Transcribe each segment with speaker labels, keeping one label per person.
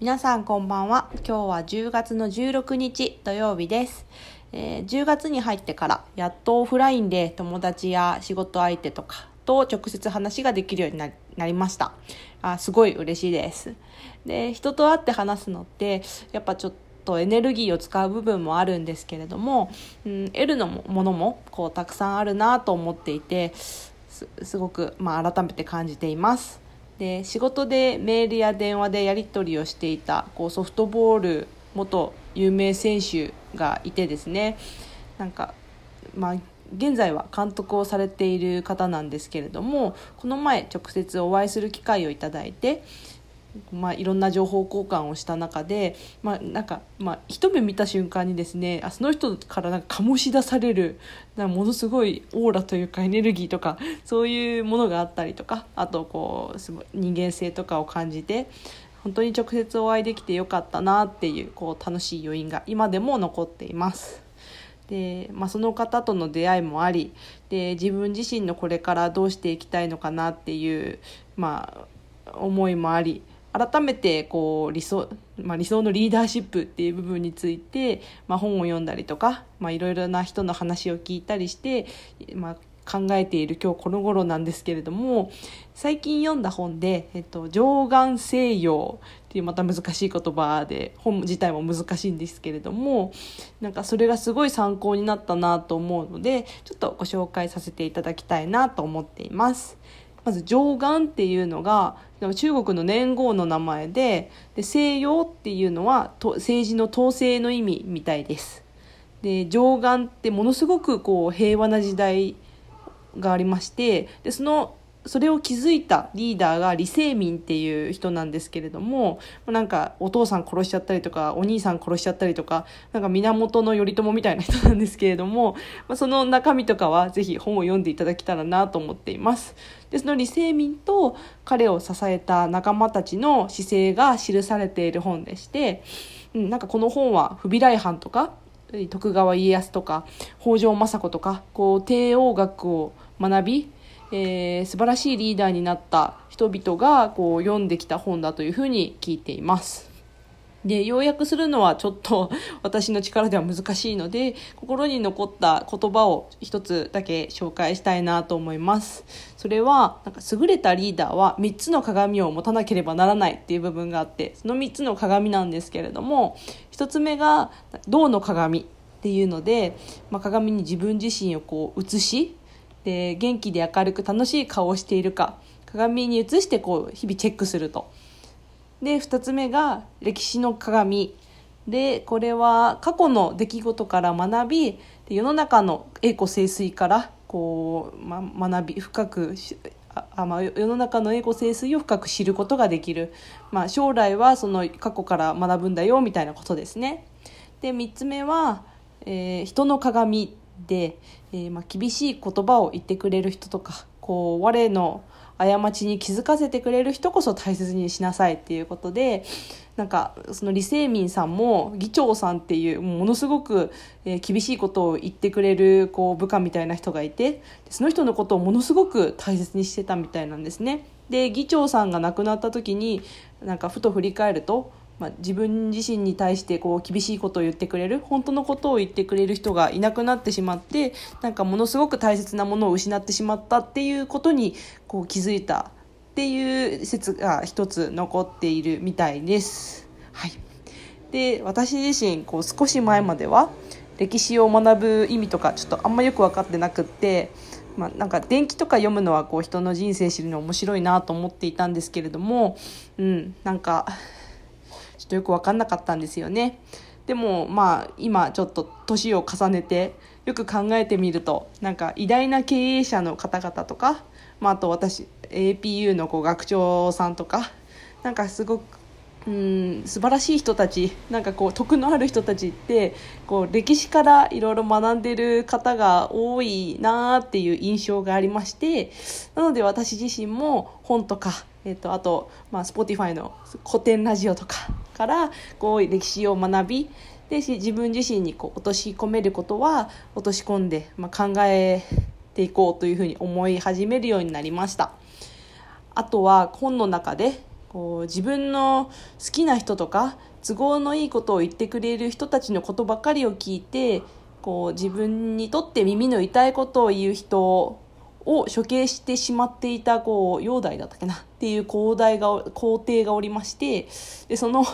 Speaker 1: 皆さんこんばんは。今日は10月の16日土曜日です、えー10月に入ってからやっとオフラインで友達や仕事相手とかと直接話ができるようになりました。あすごい嬉しいです。で人と会って話すのってやっぱちょっとエネルギーを使う部分もあるんですけれども、うん、得るのもものもこうたくさんあるなと思っていてすすごく、まあ、改めて感じています。で仕事でメールや電話でやり取りをしていたこうソフトボール元有名選手がいてですね。なんか、まあ、現在は監督をされている方なんですけれどもこの前直接お会いする機会をいただいてまあ、いろんな情報交換をした中で、まあ、なんか、まあ、一目見た瞬間にですねあその人からなんか醸し出されるなんかものすごいオーラというかエネルギーとかそういうものがあったりとかあとこうすごい人間性とかを感じて本当に直接お会いできてよかったなっていうこう楽しい余韻が今でも残っています。でまあ、その方との出会いもありで自分自身のこれからどうしていきたいのかなっていう、まあ、思いもあり改めてこう理想,、まあ、理想のリーダーシップっていう部分について、まあ、本を読んだりとか、いろいろな人の話を聞いたりして、まあ、考えている今日この頃なんですけれども最近読んだ本で「えっと、上岸西洋」っていうまた難しい言葉で本自体も難しいんですけれどもなんかそれがすごい参考になったなと思うのでちょっとご紹介させていただきたいなと思っています。まず上岸っていうのが中国の年号の名前でで西洋っていうのは政治の統制の意味みたいです。で上岸ってものすごくこう平和な時代がありましてでそのそれを築いたリーダーが李世民っていう人なんですけれどもなんかお父さん殺しちゃったりとかお兄さん殺しちゃったりとかなんか源頼朝みたいな人なんですけれども、まあ、その中身とかはぜひ本を読んでいただけたらなと思っています。でその李世民と彼を支えた仲間たちの姿勢が記されている本でして、うん、なんかこの本は不備来藩とか徳川家康とか北条政子とかこう帝王学を学びえー、素晴らしいリーダーになった人々がこう読んできた本だというふうに聞いています。で要約するのはちょっと 私の力では難しいので心に残った言葉を一つだけ紹介したいなと思います。それはなんか優れたリーダーは3つの鏡を持たなければならないっていう部分があってその3つの鏡なんですけれども1つ目が銅の鏡っていうので、まあ、鏡に自分自身をこう映しで元気で明るく楽しい顔をしているか鏡に映してこう日々チェックすると。で2つ目が歴史の鏡。でこれは過去の出来事から学び世の中の栄枯盛衰からこう、ま、学び深くあ、ま、世の中の栄枯盛衰を深く知ることができる、まあ、将来はその過去から学ぶんだよみたいなことですね。で3つ目は、えー、人の鏡で、えーまあ、厳しい言葉を言ってくれる人とか。こう我の過ちに気づかせてくれる人こそ大切にしなさいっていうことでなんかその李世民さんも議長さんっていうものすごく、厳しいことを言ってくれるこう部下みたいな人がいてその人のことをものすごく大切にしてたみたいなんですね。で議長さんが亡くなった時になんかふと振り返るとまあ、自分自身に対してこう厳しいことを言ってくれる本当のことを言ってくれる人がいなくなってしまってなんかものすごく大切なものを失ってしまったっていうことにこう気づいたっていう説が一つ残っているみたいです。はい、で私自身こう少し前までは歴史を学ぶ意味とかちょっとあんまよく分かってなくってまあ、なんか伝記とか読むのはこう人の人生知るの面白いなと思っていたんですけれども、うん、なんかとよく分かんなかったんですよね。でもまあ今ちょっと年を重ねてよく考えてみるとなんか偉大な経営者の方々とか、まあ、あと私 APU のこう学長さんとかなんかすごくうん素晴らしい人たちなんかこう徳のある人たちってこう歴史からいろいろ学んでる方が多いなっていう印象がありましてなので私自身も本とか、えっと、あと、まあ、Spotify の古典ラジオとかからこう歴史を学びで自分自身にこう落とし込めることは落とし込んで、まあ、考えていこうというふうに思い始めるようになりました。あとは本の中でこう自分の好きな人とか都合のいいことを言ってくれる人たちのことばかりを聞いてこう自分にとって耳の痛いことを言う人を処刑してしまっていたこう煬帝だったっけなっていう皇帝が皇帝がおりましてでその、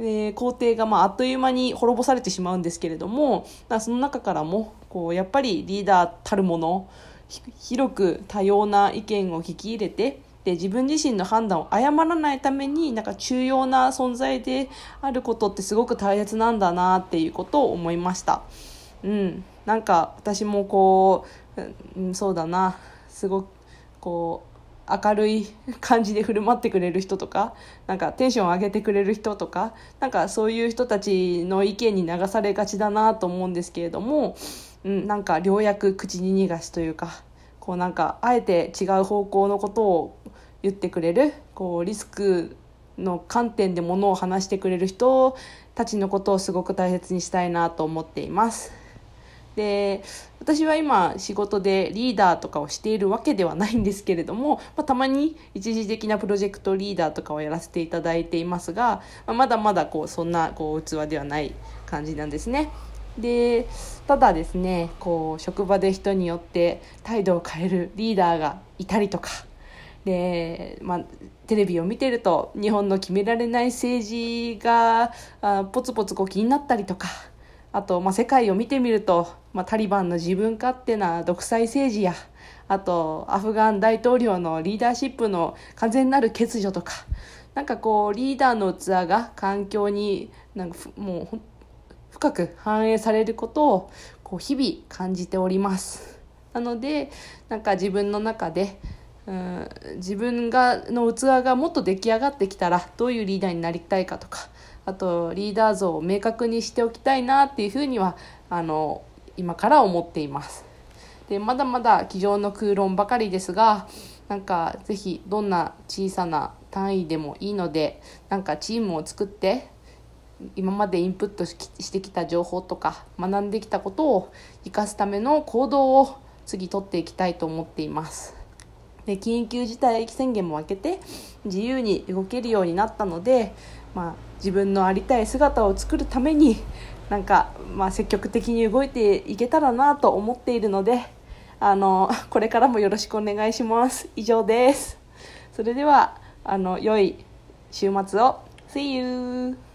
Speaker 1: えー、皇帝がまああっという間に滅ぼされてしまうんですけれどもその中からもこうやっぱりリーダーたるもの広く多様な意見を聞き入れてで自分自身の判断を誤らないためになんか重要な存在であることってすごく大切なんだなっていうことを思いました。うん、なんか私もこう、うん、そうだなすごくこう明るい感じで振る舞ってくれる人とかなんかテンション上げてくれる人とかなんかそういう人たちの意見に流されがちだなと思うんですけれども、うん、なんか良薬口に逃がしというかこうなんかあえて違う方向のことを言ってくれるこうリスクの観点でものを話してくれる人たちのことをすごく大切にしたいなと思っています。で私は今仕事でリーダーとかをしているわけではないんですけれども、まあ、たまに一時的なプロジェクトリーダーとかをやらせていただいていますが、まあ、まだまだこうそんなこう器ではない感じなんですね。でただですねこう職場で人によって態度を変えるリーダーがいたりとかで、まあ、テレビを見てると日本の決められない政治があポツポツこう気になったりとかあと、まあ、世界を見てみると、まあ、タリバンの自分勝手な独裁政治やあとアフガン大統領のリーダーシップの完全なる欠如とかなんかこうリーダーの器が環境になんかもう深く反映されることをこう日々感じております。なのでなんか自分の中でうん自分がの器がもっと出来上がってきたらどういうリーダーになりたいかとかあとリーダー像を明確にしておきたいなっていうふうにはあの今から思っています。でまだまだ机上の空論ばかりですがなんか是非どんな小さな単位でもいいのでなんかチームを作って今までインプットしてきた情報とか学んできたことを生かすための行動を次取っていきたいと思っています。で緊急事態宣言も明けて自由に動けるようになったので、まあ、自分のありたい姿を作るためになんか、まあ、積極的に動いていけたらなと思っているのであのこれからもよろしくお願いします。以上です。それではあの良い週末を。See you!